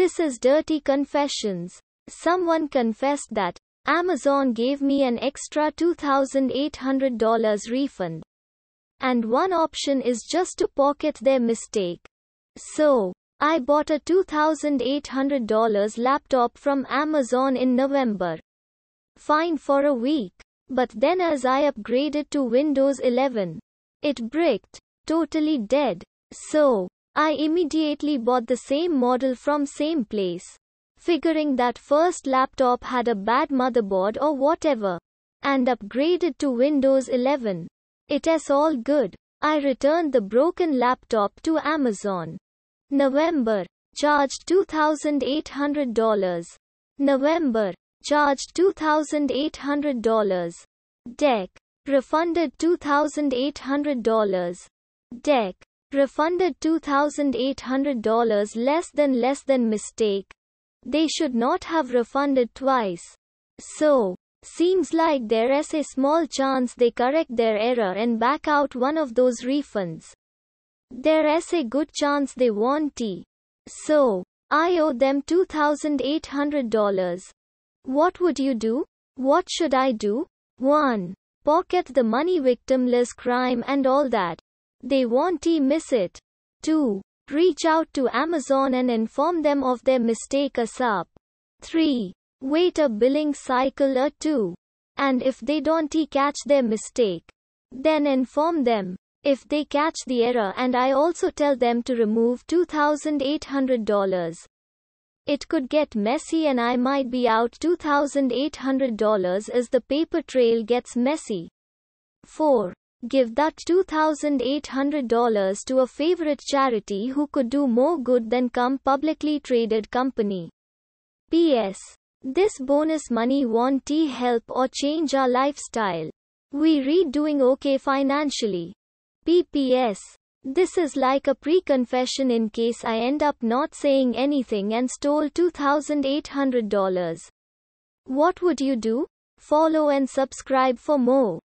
This is dirty confessions. Someone confessed that Amazon gave me an extra $2,800 refund. And one option is just to pocket their mistake. So, I bought a $2,800 laptop from Amazon in November. Fine for a week. But then as I upgraded to Windows 11, it bricked. Totally dead. So, I immediately bought the same model from same place. Figuring that first laptop had a bad motherboard or whatever. And upgraded to Windows 11. It is all good. I returned the broken laptop to Amazon. November. Charged $2,800. November. Charged $2,800. Deck. Refunded $2,800. Deck. Refunded $2,800 less than less than mistake. They should not have refunded twice. So, seems like there is a small chance they correct their error and back out one of those refunds. There is a good chance they won't. T. So, I owe them $2,800. What would you do? What should I do? 1. Pocket the money victimless crime and all that. They won't miss it. 2. Reach out to Amazon and inform them of their mistake ASAP. 3. Wait a billing cycle or 2. And if they don't catch their mistake, then inform them. If they catch the error and I also tell them to remove $2,800. It could get messy and I might be out $2,800 as the paper trail gets messy. 4. Give that $2,800 to a favorite charity who could do more good than come publicly traded company. P.S. This bonus money won't help or change our lifestyle. We read doing okay financially. PPS. This is like a pre-confession in case I end up not saying anything and stole $2,800. What would you do? Follow and subscribe for more.